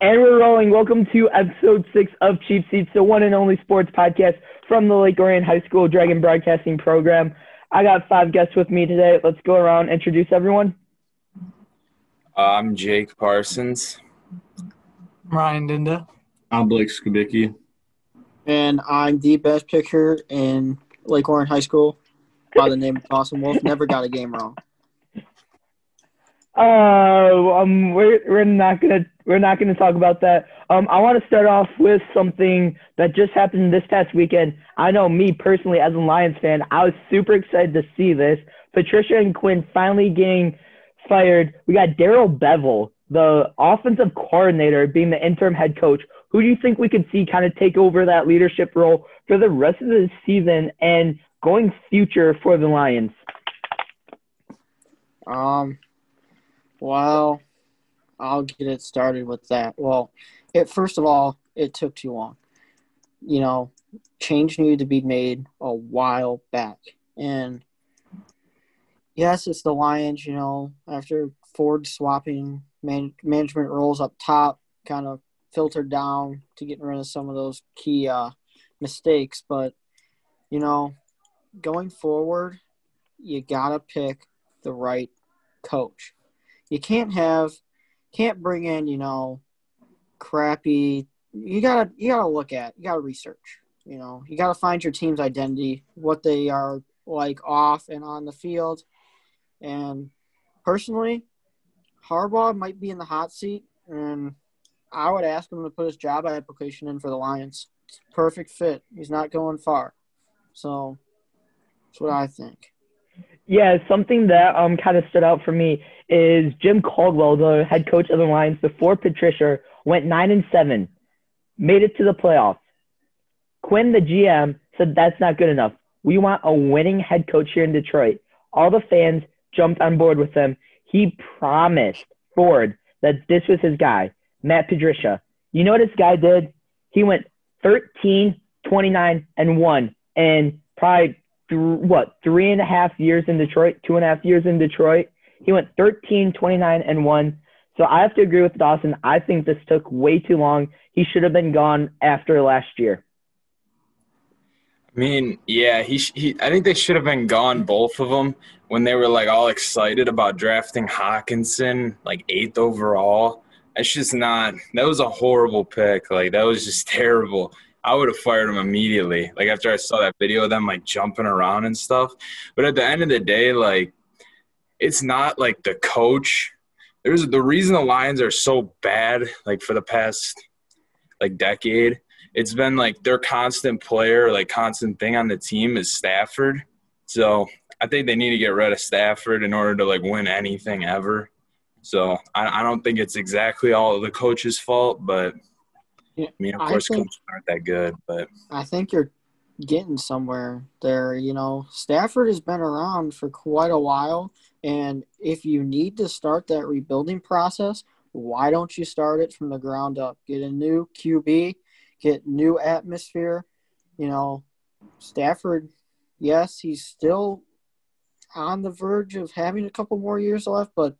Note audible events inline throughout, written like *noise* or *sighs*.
And we're rolling. Welcome to episode six of Cheap Seats, the one and only sports podcast from the Lake Orion High School Dragon Broadcasting Program. I got five guests with me today. Let's go around introduce everyone. I'm Jake Parsons. Ryan Dinda. I'm Blake Skubicki. And I'm the best pitcher in Lake Orion High School by the name of Awesome Wolf. Never got a game wrong. *laughs* Uh, um, we're we're not gonna we're not gonna talk about that. Um, I want to start off with something that just happened this past weekend. I know me personally as a Lions fan, I was super excited to see this. Patricia and Quinn finally getting fired. We got Darrell Bevell, the offensive coordinator, being the interim head coach. Who do you think we could see kind of take over that leadership role for the rest of the season and going future for the Lions? Um, well, I'll get it started with that. Well, it first of all, it took too long. You know, change needed to be made a while back, and yes, it's the Lions. You know, after Ford swapping man- management roles up top, kind of filtered down to getting rid of some of those key uh, mistakes. But you know, going forward, you gotta pick the right coach. You can't have, can't bring in, you know, crappy. You gotta, you gotta look at, you gotta research. You know, you gotta find your team's identity, what they are like off and on the field. And personally, Harbaugh might be in the hot seat, and I would ask him to put his job application in for the Lions. Perfect fit. He's not going far. So that's what I think. Yeah, something that um kind of stood out for me is Jim Caldwell, the head coach of the Lions before Patricia, went nine and seven, made it to the playoffs. Quinn, the GM, said that's not good enough. We want a winning head coach here in Detroit. All the fans jumped on board with him. He promised Ford that this was his guy, Matt Patricia. You know what this guy did? He went 13, 29, and 1, and probably th- what three and a half years in Detroit, two and a half years in Detroit. He went 13, 29, and one. So I have to agree with Dawson. I think this took way too long. He should have been gone after last year. I mean, yeah, he, he I think they should have been gone both of them when they were like all excited about drafting Hockenson like eighth overall. That's just not. That was a horrible pick. Like that was just *laughs* terrible. I would have fired him immediately. Like after I saw that video of them like jumping around and stuff. But at the end of the day, like it's not like the coach. There's the reason the Lions are so bad, like for the past like decade. It's been like their constant player, like constant thing on the team is Stafford. So I think they need to get rid of Stafford in order to like win anything ever. So I, I don't think it's exactly all the coach's fault, but I mean, of course, think- coaches aren't that good. But I think you're getting somewhere there. You know, Stafford has been around for quite a while, and if you need to start that rebuilding process, why don't you start it from the ground up? Get a new QB, get new atmosphere. You know, Stafford, yes, he's still on the verge of having a couple more years left, but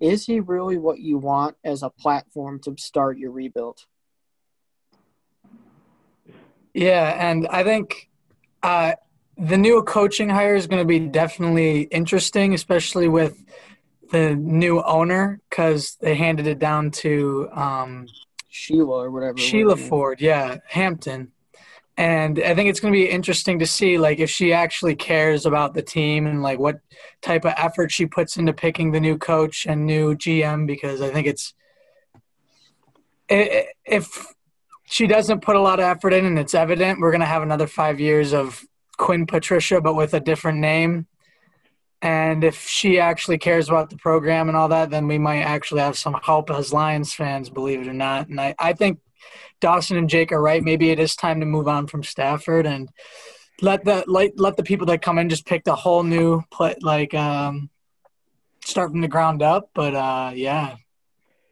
is he really what you want as a platform to start your rebuild? Yeah, and I think uh, the new coaching hire is going to be definitely interesting, especially with the new owner because they handed it down to um, Sheila or whatever. Sheila Ford, yeah, Hampton. And I think it's going to be interesting to see like if she actually cares about the team and like what type of effort she puts into picking the new coach and new GM because I think it's if she doesn't put a lot of effort in and it's evident we're going to have another 5 years of Quinn Patricia but with a different name. And if she actually cares about the program and all that, then we might actually have some hope as Lions fans, believe it or not. And I, I think Dawson and Jake are right. Maybe it is time to move on from Stafford and let the let, let the people that come in just pick the whole new play, like um, start from the ground up. But uh, yeah,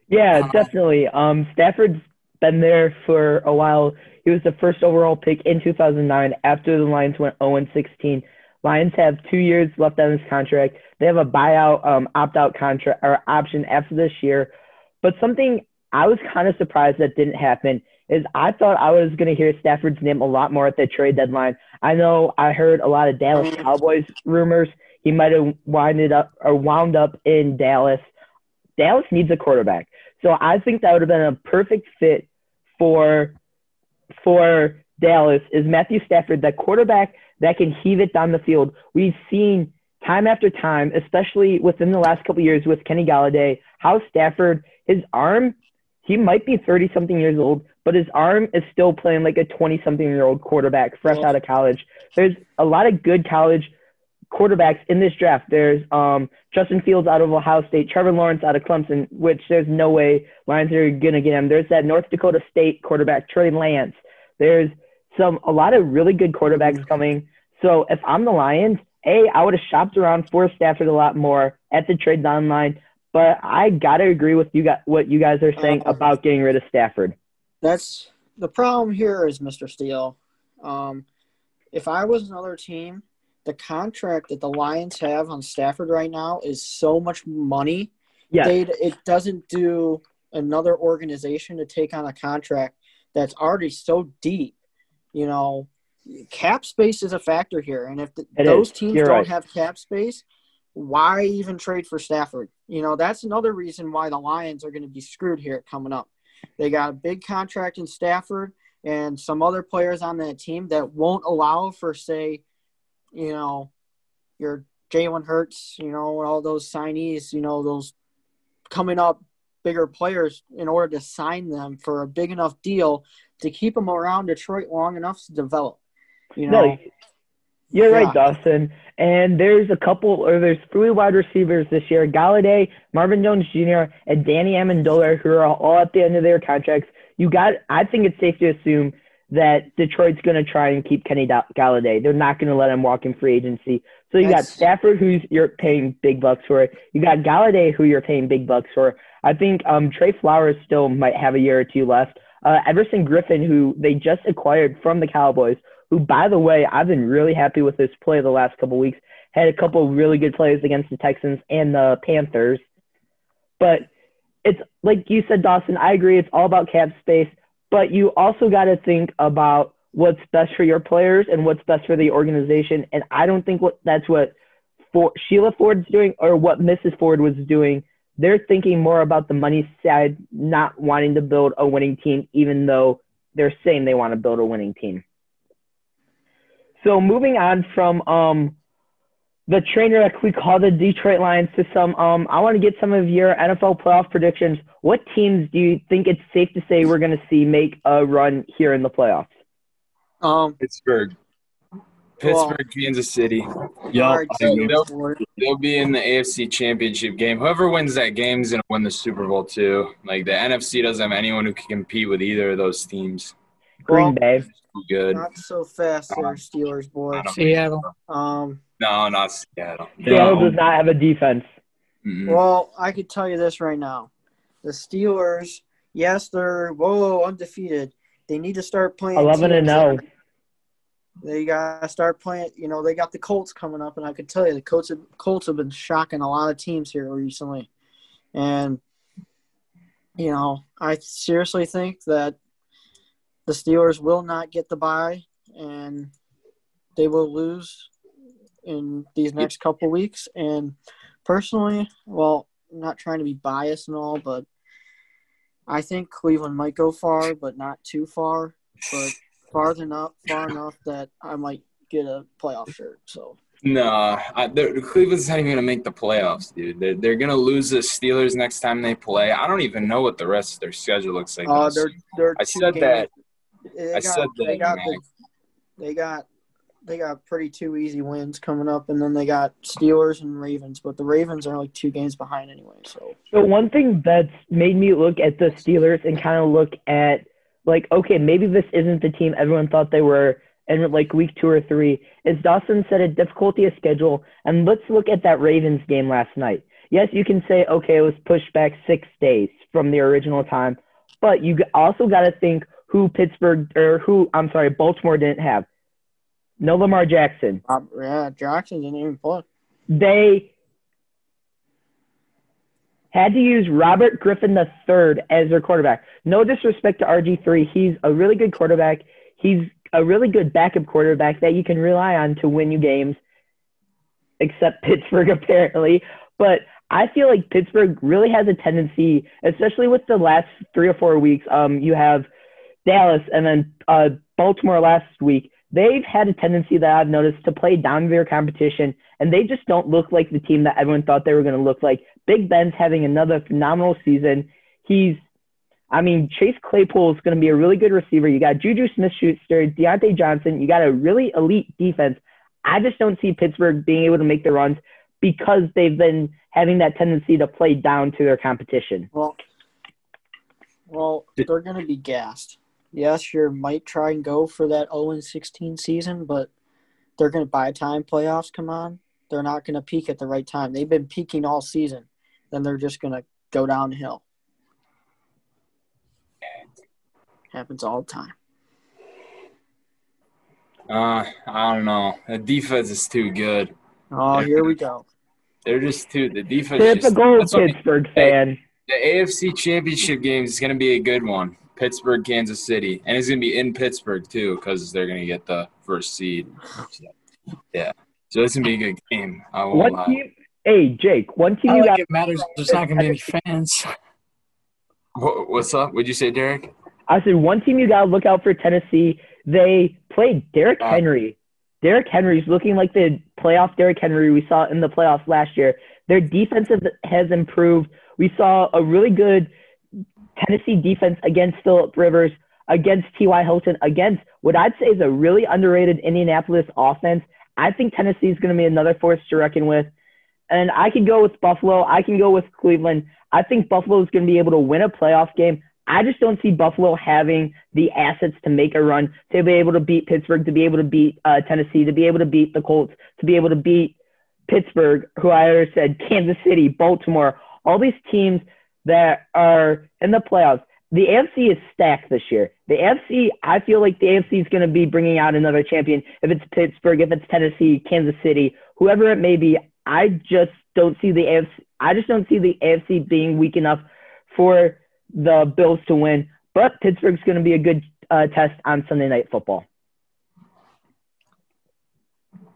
Yeah, Uh, definitely. Um, Stafford's been there for a while. He was the first overall pick in 2009 after the Lions went 0 16. Lions have two years left on his contract. They have a buyout um, opt out contract or option after this year. But something I was kind of surprised that didn't happen. Is I thought I was going to hear Stafford's name a lot more at the trade deadline. I know I heard a lot of Dallas Cowboys rumors. He might have winded up or wound up in Dallas. Dallas needs a quarterback, so I think that would have been a perfect fit for for Dallas. Is Matthew Stafford that quarterback that can heave it down the field? We've seen time after time, especially within the last couple years with Kenny Golladay, how Stafford his arm he might be 30 something years old, but his arm is still playing like a 20 something year old quarterback fresh out of college. There's a lot of good college quarterbacks in this draft. There's um, Justin Fields out of Ohio State, Trevor Lawrence out of Clemson, which there's no way Lions are going to get him. There's that North Dakota State quarterback, Trey Lance. There's some a lot of really good quarterbacks coming. So if I'm the Lions, A, I would have shopped around for Stafford a lot more at the trade deadline. But I gotta agree with you guys what you guys are saying Uh, about getting rid of Stafford. That's the problem here is Mr. Steele. Um, if I was another team, the contract that the Lions have on Stafford right now is so much money. They it doesn't do another organization to take on a contract that's already so deep. You know, cap space is a factor here, and if the, those is. teams You're don't right. have cap space, why even trade for Stafford? You know, that's another reason why the Lions are going to be screwed here coming up. They got a big contract in Stafford and some other players on that team that won't allow for, say, you know, your Jalen Hurts, you know, all those signees, you know, those coming up bigger players in order to sign them for a big enough deal to keep them around Detroit long enough to develop. You know, No, you're Yeah. right, Dawson. And there's a couple, or there's three wide receivers this year: Golladay, Marvin Jones Jr., and Danny Amendola, who are all at the end of their contracts. You got. I think it's safe to assume that Detroit's going to try and keep Kenny Da- Golladay. They're not going to let him walk in free agency. So you got Stafford, who's you're paying big bucks for. You got Golladay, who you're paying big bucks for. I think um, Trey Flowers still might have a year or two left. Uh, Everson Griffen, who they just acquired from the Cowboys, who, by the way, I've been really happy with his play the last couple weeks. Had a couple really good plays against the Texans and the Panthers. But it's like you said, Dawson, I agree. It's all about cap space. But you also got to think about what's best for your players and what's best for the organization. And I don't think what that's what for Sheila Ford's doing or what Mrs. Ford was doing. They're thinking more about the money side, not wanting to build a winning team, even though they're saying they want to build a winning team. So moving on from um, the trainer that we call the Detroit Lions to some, um, I want to get some of your NFL playoff predictions. What teams do you think it's safe to say we're going to see make a run here in the playoffs? um, Pittsburgh. Pittsburgh, Kansas City. Yeah, hard I agree. to for it. They'll be in the AFC Championship game. Whoever wins that game is going to win the Super Bowl too. Like the NFC doesn't have anyone who can compete with either of those teams. Green Well, Bay. Good. Not so fast there, Steelers boy. Seattle. Um, No, not Seattle. Seattle No. does not have a defense. Mm-mm. well, I could tell you this right now: the Steelers, yes, they're whoa undefeated. They need to start playing. 11 and teams 0. that- They gotta start playing. You know, they got the Colts coming up, and I could tell you the Colts have, Colts have been shocking a lot of teams here recently, and you know, I seriously think that the Steelers will not get the bye, and they will lose in these next couple weeks. And personally, well, I'm not trying to be biased and all, but I think Cleveland might go far, but not too far, but far enough, far enough that I might get a playoff shirt. So Nah, I, Cleveland's not even gonna make the playoffs, dude. They're, they're gonna lose the Steelers next time they play. I don't even know what the rest of their schedule looks like. uh, they're they're I said games- that. They I got, said they that, got the, they got they got pretty two easy wins coming up, and then they got Steelers and Ravens. But the Ravens are like two games behind anyway. So So one thing that's made me look at the Steelers and kind of look at like, okay, maybe this isn't the team everyone thought they were in like week two or three. Is Dawson said a difficulty of schedule, and let's look at that Ravens game last night. Yes, you can say okay, it was pushed back six days from the original time, but you also got to think who Pittsburgh or who I'm sorry, Baltimore didn't have. No Lamar Jackson. uh, yeah, Jackson didn't even play. They had to use Robert Griffin III as their quarterback. No disrespect to RG3. He's a really good quarterback. He's a really good backup quarterback that you can rely on to win you games, except *laughs* Pittsburgh, apparently. But I feel like Pittsburgh really has a tendency, especially with the last three or four weeks. Um, you have Dallas and then uh, Baltimore last week. They've had a tendency that I've noticed to play down to their competition, and they just don't look like the team that everyone thought they were going to look like. Big Ben's having another phenomenal season. He's, I mean, Chase Claypool is going to be a really good receiver. You got Juju Smith-Schuster, Diontae Johnson. You got a really elite defense. I just don't see Pittsburgh being able to make the runs because they've been having that tendency to play down to their competition. Well, well, they're going to be gassed. Yes, you might try and go for that 0 16 season, but they're going to by time playoffs come on, they're not going to peak at the right time. They've been peaking all season, then they're just going to go downhill. Happens all the time. Uh, I don't know. The defense is too good. Oh, here we go. They're just too. The defense. Just, Typical that's what- Pittsburgh fan. the AFC Championship game is going to be a good one. Pittsburgh, Kansas City, and it's going to be in Pittsburgh too because they're going to get the first seed. Yeah, so it's going to be a good game. I won't One lie. team, hey Jake, one team I you don't got. think it matters. There's not going to be any fans. *laughs* What, what's up? What'd you say, Derek? I said one team you got to look out for Tennessee. They played Derrick Uh, Henry. Derrick Henry's looking like the playoff Derrick Henry we saw in the playoffs last year. Their defensive has improved. We saw a really good Tennessee defense against Philip Rivers, against T.Y. Hilton, against what I'd say is a really underrated Indianapolis offense. I think Tennessee is going to be another force to reckon with. And I can go with Buffalo. I can go with Cleveland. I think Buffalo is going to be able to win a playoff game. I just don't see Buffalo having the assets to make a run, to be able to beat Pittsburgh, to be able to beat uh, Tennessee, to be able to beat the Colts, to be able to beat Pittsburgh, who I already said, Kansas City, Baltimore, all these teams that are in the playoffs. The AFC is stacked this year. The AFC, I feel like the AFC is going to be bringing out another champion. If it's Pittsburgh, if it's Tennessee, Kansas City, whoever it may be, I just don't see the AFC. I just don't see the AFC being weak enough for the Bills to win. But Pittsburgh's going to be a good uh, test on Sunday Night Football.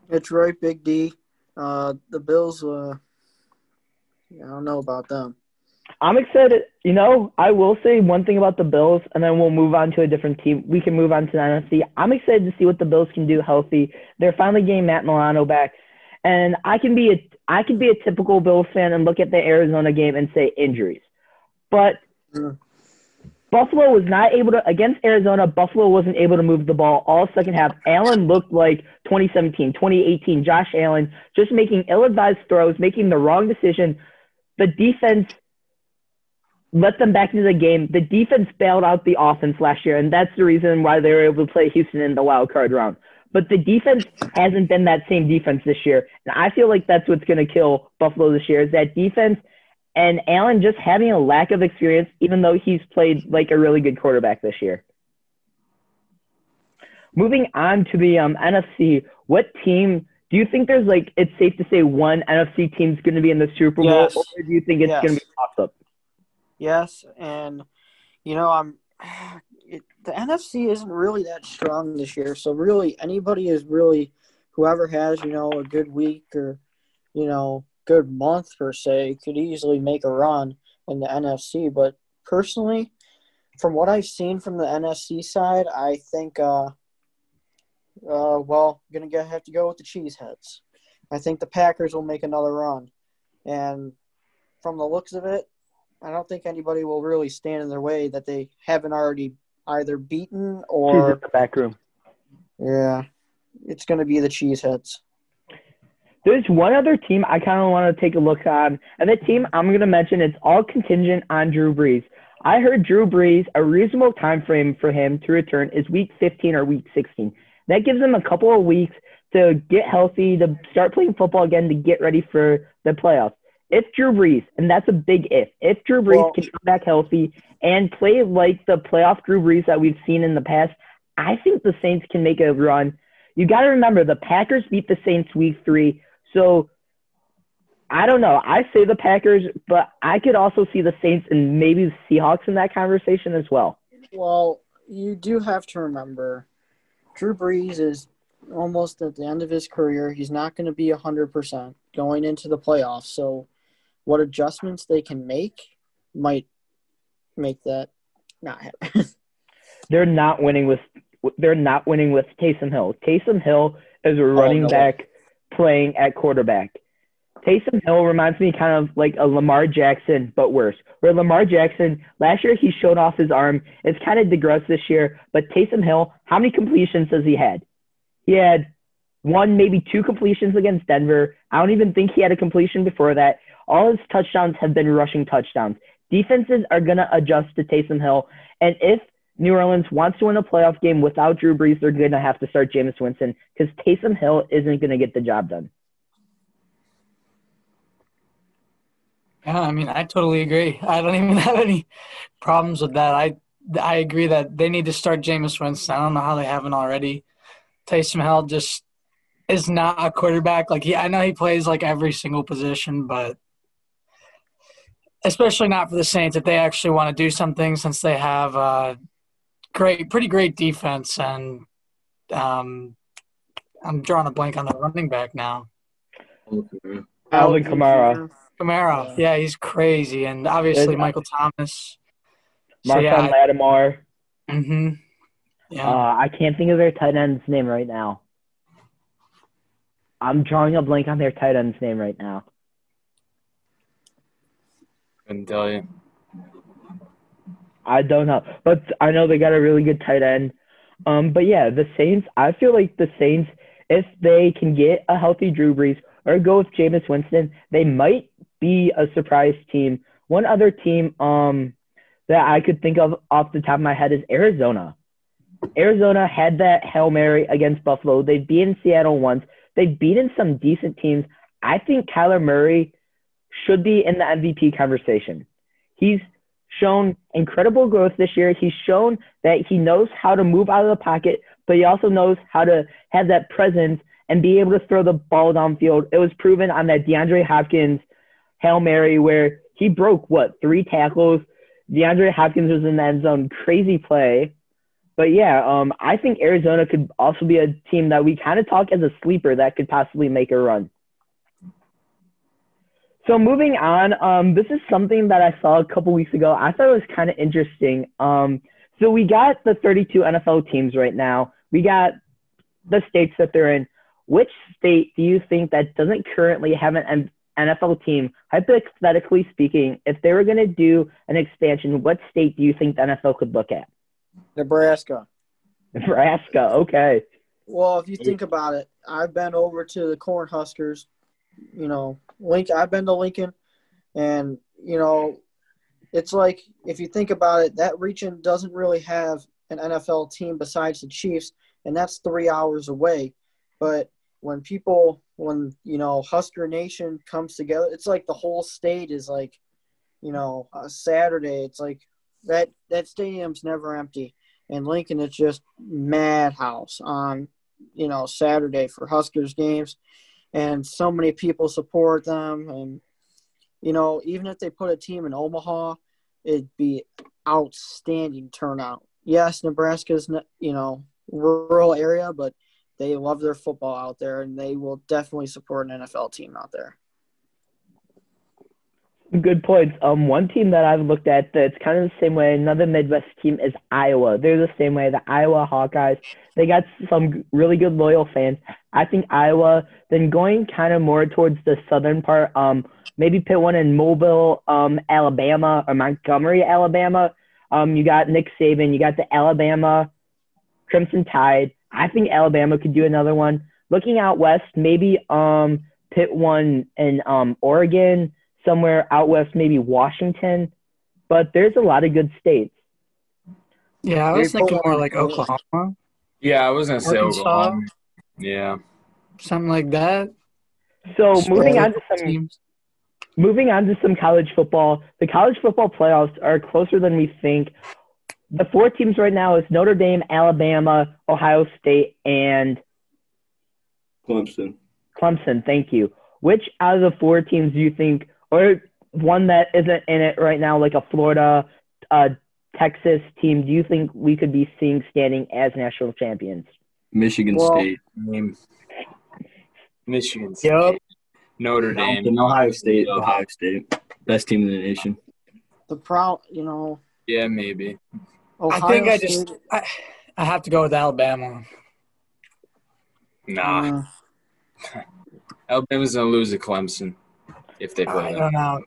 That's right, Big D. Uh, the Bills, uh, I don't know about them. I'm excited. You know, I will say one thing about the Bills, and then we'll move on to a different team. We can move on to the NFC. I'm excited to see what the Bills can do healthy. They're finally getting Matt Milano back, and I can be a I can be a typical Bills fan and look at the Arizona game and say injuries, but Mm. Buffalo was not able to against Arizona. Buffalo wasn't able to move the ball all second half. Allen looked like 2017, 2018. Josh Allen just making ill-advised throws, making the wrong decision. The defense let them back into the game. The defense bailed out the offense last year, and that's the reason why they were able to play Houston in the wild card round. But the defense hasn't been that same defense this year, and I feel like that's what's going to kill Buffalo this year is that defense and Allen just having a lack of experience, even though he's played like a really good quarterback this year. Moving on to the um, NFC, what team do you think there's like it's safe to say one NFC team's going to be in the Super Bowl, Yes. or do you think it's Yes. going to be toss up? Yes, and you know I'm. *sighs* It, the NFC isn't really that strong this year, so really anybody is really whoever has you know a good week or you know good month per se could easily make a run in the NFC. But personally, from what I've seen from the NFC side, I think uh, uh well gonna go, have to go with the Cheeseheads. I think the Packers will make another run, and from the looks of it, I don't think anybody will really stand in their way that they haven't already either beaten or the back room? yeah, it's going to be the Cheeseheads. There's one other team I kind of want to take a look on, and the team I'm going to mention it's all contingent on Drew Brees. I heard Drew Brees a reasonable time frame for him to return is week 15 or week 16. That gives him a couple of weeks to get healthy, to start playing football again, to get ready for the playoffs. If Drew Brees, and that's a big if, if Drew Brees Well- can come back healthy and play like the playoff Drew Brees that we've seen in the past, I think the Saints can make a run. You got to remember the Packers beat the Saints week three, so I don't know. I say the Packers, but I could also see the Saints and maybe the Seahawks in that conversation as well. Well, you do have to remember, Drew Brees is almost at the end of his career. He's not going to be hundred percent going into the playoffs. So, what adjustments they can make might make that not happen. *laughs* They're not winning with they're not winning with Taysom Hill. Taysom Hill is a oh, running no. back playing at quarterback. Taysom Hill reminds me kind of like a Lamar Jackson, but worse. Where Lamar Jackson last year he showed off his arm. It's kind of digressed this year, but Taysom Hill, how many completions has he had? He had one, maybe two completions against Denver. I don't even think he had a completion before that. All his touchdowns have been rushing touchdowns. Defenses are gonna adjust to Taysom Hill, and if New Orleans wants to win a playoff game without Drew Brees, they're gonna have to start Jameis Winston because Taysom Hill isn't gonna get the job done. Yeah, I mean, I totally agree. I don't even *laughs* have any problems with that. I I agree that they need to start Jameis Winston. I don't know how they haven't already. Taysom Hill just is not a quarterback. Like he, I know he plays like every single position, but especially not for the Saints if they actually want to do something since they have a great, pretty great defense and um, I'm drawing a blank on the running back now. Okay. Alvin Kamara. Kamara, yeah, he's crazy, and obviously Michael Thomas. So, yeah, Lattimore. hmm yeah. Uh, I can't think of their tight end's name right now. I'm drawing a blank on their tight end's name right now. Couldn't tell you. I don't know, but I know they got a really good tight end. Um, but yeah, the Saints. I feel like the Saints, if they can get a healthy Drew Brees or go with Jameis Winston, they might be a surprise team. One other team um, that I could think of off the top of my head is Arizona. Arizona had that hail mary against Buffalo. They've beaten Seattle once. They've beaten some decent teams. I think Kyler Murray should be in the MVP conversation. He's shown incredible growth this year. He's shown that he knows how to move out of the pocket, but he also knows how to have that presence and be able to throw the ball downfield. It was proven on that DeAndre Hopkins Hail Mary where he broke what, three tackles. DeAndre Hopkins was in the end zone. Crazy play. But yeah, um, I think Arizona could also be a team that we kind of talk as a sleeper that could possibly make a run. So moving on, um, this is something that I saw a couple weeks ago. I thought it was kind of interesting. Um, so we got the 32 NFL teams right now. We got the states that they're in. Which state do you think that doesn't currently have an NFL team? Hypothetically speaking, if they were going to do an expansion, what state do you think the NFL could look at? Nebraska. *laughs* Nebraska. Okay. Well, if you think about it, I've been over to the Cornhuskers. You know, Lincoln. I've been to Lincoln, and you know, it's like if you think about it, that region doesn't really have an NFL team besides the Chiefs, and that's three hours away. But when people, when you know, Husker Nation comes together, it's like the whole state is like, you know, Saturday. It's like that that stadium's never empty. And Lincoln, it's just madhouse on, you know, Saturday for Huskers games, and so many people support them. And you know, even if they put a team in Omaha, it'd be outstanding turnout. Yes, Nebraska's you know rural area, but they love their football out there, and they will definitely support an NFL team out there. Good points. Um, one team that I've looked at that's kind of the same way, another Midwest team is Iowa. They're the same way. The Iowa Hawkeyes. They got some really good loyal fans. I think Iowa. Then going kind of more towards the southern part, um, maybe put one in Mobile, um, Alabama or Montgomery, Alabama. Um, you got Nick Saban. You got the Alabama Crimson Tide. I think Alabama could do another one. Looking out west, maybe um, pit one in um, Oregon somewhere out west, maybe Washington, but there's a lot of good states. Yeah, I was They thinking more like Oklahoma, Yeah, I was gonna say Arkansas? Oklahoma. Yeah. something like that. So moving on to some teams. moving on to some college football. The college football playoffs are closer than we think. The four teams right now is Notre Dame, Alabama, Ohio State, and Clemson. Clemson. Thank you. which out of the four teams do you think, or one that isn't in it right now, like a Florida, uh, Texas team, do you think we could be seeing standing as national champions? Michigan Well- State. Michigan State. Yep. Notre Dame. And Ohio State. Ohio State. Best team in the nation. The pro, you know, Yeah, maybe. Ohio I think I State, just I, I have to go with Alabama. Nah. uh, *laughs* Alabama's gonna lose to Clemson if they play. I don't know.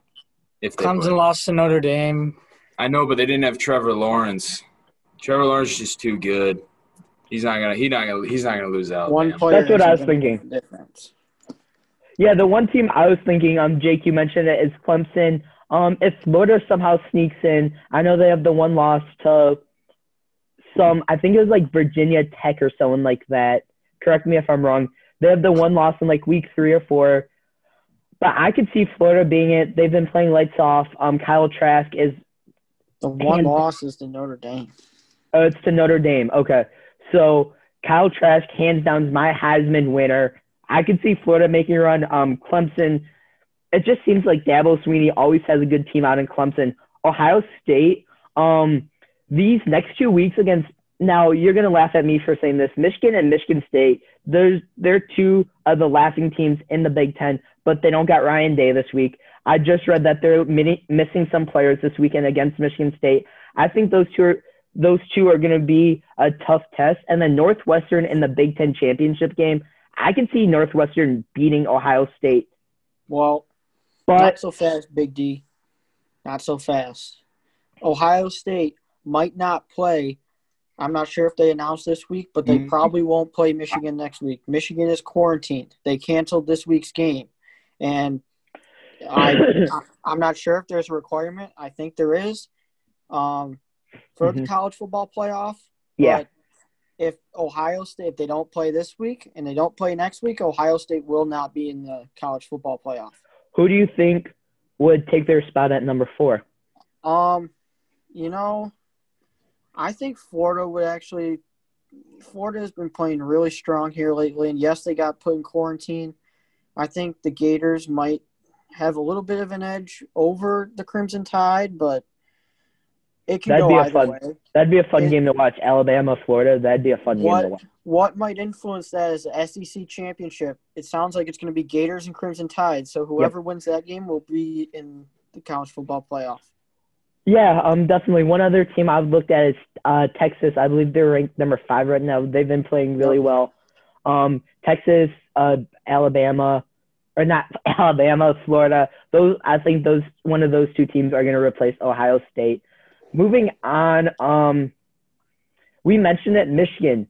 If Clemson play. lost to Notre Dame. I know, but they didn't have Trevor Lawrence. Trevor Lawrence is just too good. He's not gonna. He's not gonna. He's not gonna lose out. One player. That's what I was thinking. Difference. Yeah, the one team I was thinking, um, Jake, you mentioned it, is Clemson. Um, if Florida somehow sneaks in, I know they have the one loss to some, I think it was like Virginia Tech or someone like that. Correct me if I'm wrong. They have the one loss in like week three or four. But I could see Florida being it. They've been playing lights off. Um, Kyle Trask is, The one loss is to Notre Dame. oh, it's to Notre Dame. Okay. So Kyle Trask, hands down, is my Heisman winner. I could see Florida making a run. Um, Clemson, it just seems like Dabo Swinney always has a good team out in Clemson. Ohio State, um, these next two weeks against now you're gonna laugh at me for saying this. Michigan and Michigan State, there's they're two of the laughing teams in the Big Ten, but they don't got Ryan Day this week. I just read that they're mini- missing some players this weekend against Michigan State. I think those two are those two are going to be a tough test. And then Northwestern in the Big Ten championship game, I can see Northwestern beating Ohio State. Well, But not so fast, Big D. Not so fast. Ohio State might not play. I'm not sure if they announced this week, but they Mhm. probably won't play Michigan next week. Michigan is quarantined. They canceled this week's game, and I, *coughs* I I'm not sure if there's a requirement. I think there is, um, for the Mhm. college football playoff. yeah, if Ohio State, if they don't play this week and they don't play next week, Ohio State will not be in the college football playoff. who do you think would take their spot at number four? Um, you know, I think Florida would actually. Florida has been playing really strong here lately, and yes, they got put in quarantine. I think the Gators might have a little bit of an edge over the Crimson Tide, but it can That'd go be a either fun- way. That'd be a fun It- game to watch. Alabama, Florida. That'd be a fun game to watch. what might influence that is the SEC championship. It sounds like it's going to be Gators and Crimson Tide. So whoever wins that game will be in the college football playoff. Yeah, um, definitely. One other team I've looked at is uh, Texas. I believe they're ranked number five right now. They've been playing really well. Um, Texas, uh, Alabama, or not *laughs* Alabama, Florida. Those I think those one of those two teams are going to replace Ohio State. Moving on, um, we mentioned it, Michigan.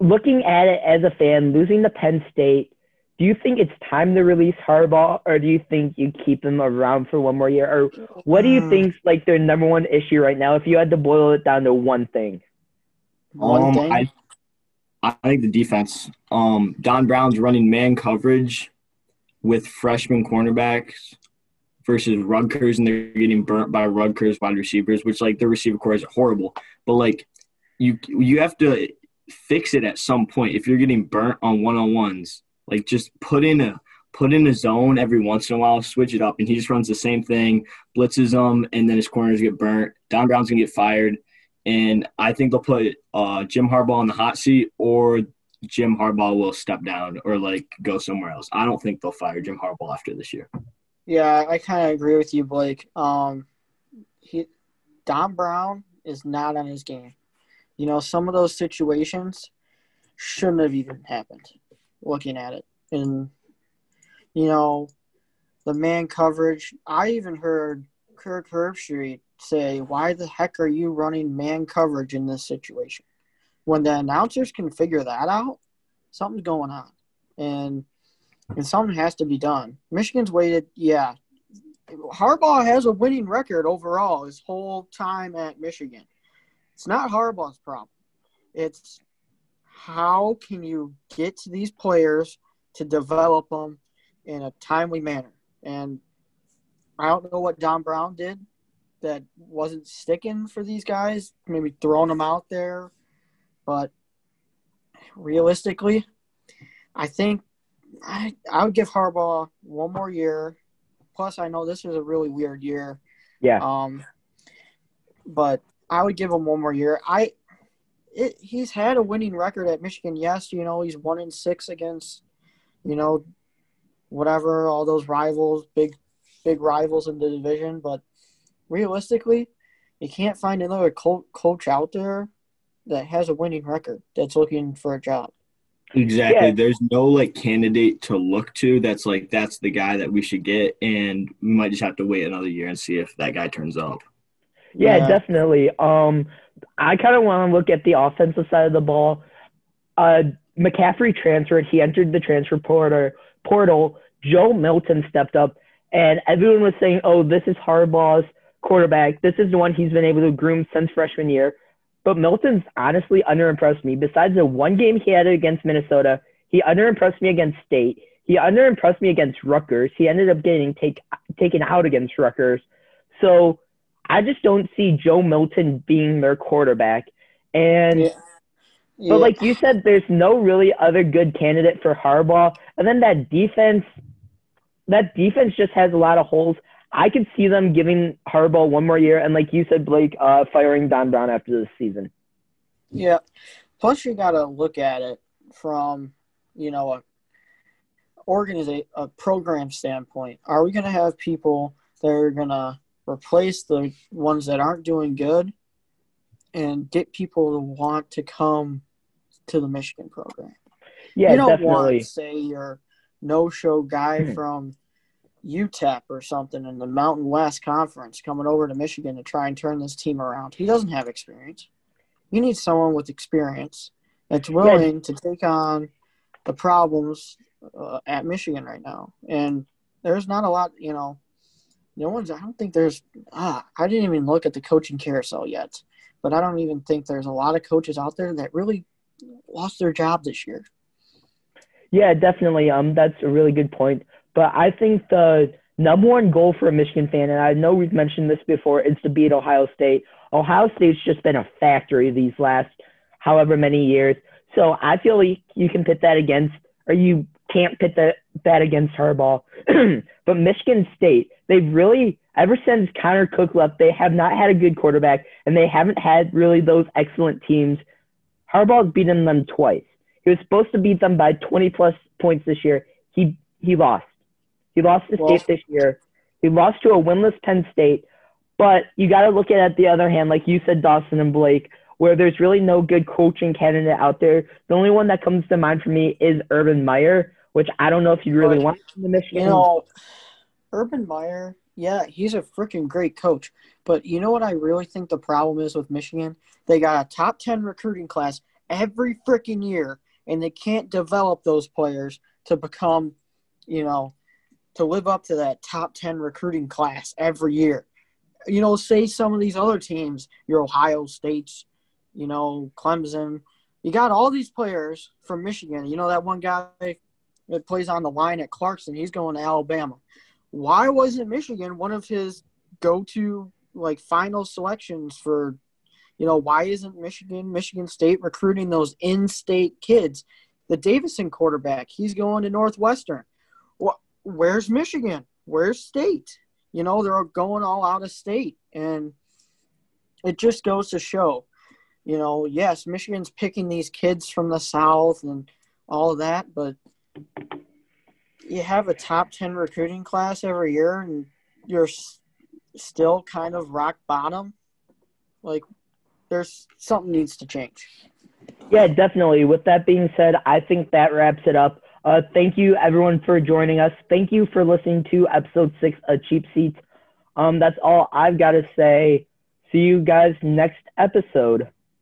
Looking at it as a fan, losing to Penn State, do you think it's time to release Harbaugh, or do you think you keep him around for one more year? Or what do you Hmm. think's like their number one issue right now? If you had to boil it down to one thing, One um, thing. I, I think the defense. Um, Don Brown's running man coverage with freshman cornerbacks versus Rutgers, and they're getting burnt by Rutgers wide receivers, which like their receiver core is horrible. But like you, you have to fix it at some point. If you're getting burnt on one on ones, like just put in a put in a zone every once in a while, switch it up, and he just runs the same thing, blitzes them, and then his corners get burnt. Don Brown's gonna get fired. And I think they'll put uh, Jim Harbaugh on the hot seat, or Jim Harbaugh will step down or like go somewhere else. I don't think they'll fire Jim Harbaugh after this year. Yeah, I kind of agree with you, Blake. Um, he, Don Brown is not on his game. You know, some of those situations shouldn't have even happened. Looking at it, and you know, the man coverage. I even heard Kirk Herbstreit say, "Why the heck are you running man coverage in this situation?" When the announcers can figure that out, something's going on, and and something has to be done. Michigan's waited, yeah. Harbaugh has a winning record overall his whole time at Michigan. It's not Harbaugh's problem. It's how can you get to these players to develop them in a timely manner? And I don't know what Don Brown did that wasn't sticking for these guys, maybe throwing them out there. But realistically, I think I I would give Harbaugh one more year. Plus, I know this is a really weird year. Yeah. Um, but I would give him one more year. I, it, he's had a winning record at Michigan. Yes, you know he's one in six against, you know, whatever all those rivals, big, big rivals in the division. But realistically, you can't find another co- coach out there that has a winning record that's looking for a job. Exactly. Yeah. There's no like candidate to look to that's like that's the guy that we should get, and we might just have to wait another year and see if that guy turns up. Yeah, Yeah. definitely. Um, I kind of want to look at the offensive side of the ball. Uh, McCaffrey transferred. He entered the transfer portal. Portal. Joe Milton stepped up, and everyone was saying, "Oh, this is Harbaugh's quarterback. This is the one he's been able to groom since freshman year." But Milton's honestly underimpressed me. Besides the one game he had against Minnesota, he underimpressed me against State. He underimpressed me against Rutgers. He ended up getting take, taken out against Rutgers. So I just don't see Joe Milton being their quarterback. And Yeah. but like you said, there's no really other good candidate for Harbaugh. And then that defense, that defense just has a lot of holes. I could see them giving Harbaugh one more year, and like you said, Blake, uh, firing Don Brown after this season. Yeah. Plus, you got to look at it from, you know, a organiza- a program standpoint. Are we going to have people that are going to replace the ones that aren't doing good and get people to want to come to the Michigan program? Yeah, you don't definitely. want, to say, your no-show guy Hmm. from UTEP or something in the Mountain West Conference coming over to Michigan to try and turn this team around. He doesn't have experience. You need someone with experience that's willing to take on the problems uh, at Michigan right now. And there's not a lot, you know. No one's. I don't think there's. Ah, I didn't even look at the coaching carousel yet, but I don't even think there's a lot of coaches out there that really lost their job this year. Yeah, definitely. Um, that's a really good point. But I think the number one goal for a Michigan fan, and I know we've mentioned this before, is to beat Ohio State. Ohio State's just been a factory these last however many years. So I feel like you can pit that against, or you can't pit that, that against Harbaugh. *clears throat* but Michigan State, they've really, ever since Connor Cook left, they have not had a good quarterback, and they haven't had really those excellent teams. Harbaugh's beaten them twice. He was supposed to beat them by 20 plus points this year. He he lost. He lost to Well- State this year. He lost to a winless Penn State. But you got to look at it the other hand, like you said, Dawson and Blake, where there's really no good coaching candidate out there. The only one that comes to mind for me is Urban Meyer, which I don't know if you really But, want in the Michigan. You know, Urban Meyer, yeah, he's a freaking great coach. But you know what I really think the problem is with Michigan? They got a top 10 recruiting class every freaking year, and they can't develop those players to become, you know, to live up to that top 10 recruiting class every year. You know, say some of these other teams, your Ohio States, you know, Clemson, you got all these players from Michigan. You know, that one guy that plays on the line at Clarkston, he's going to Alabama. Why wasn't Michigan one of his go-to like final selections for you know, why isn't Michigan, Michigan State recruiting those in-state kids? The Davison quarterback, he's going to Northwestern. Where's Michigan? Where's State? You know, they're going all out of state, and it just goes to show, you know, yes, Michigan's picking these kids from the South and all of that, but you have a top 10 recruiting class every year and you're still kind of rock bottom. Like, there's something needs to change. Yeah, definitely. With that being said, I think that wraps it up. Uh, thank you, everyone, for joining us. Thank you for listening to episode six of Cheap Seats. Um, that's all I've got to say. See you guys next episode.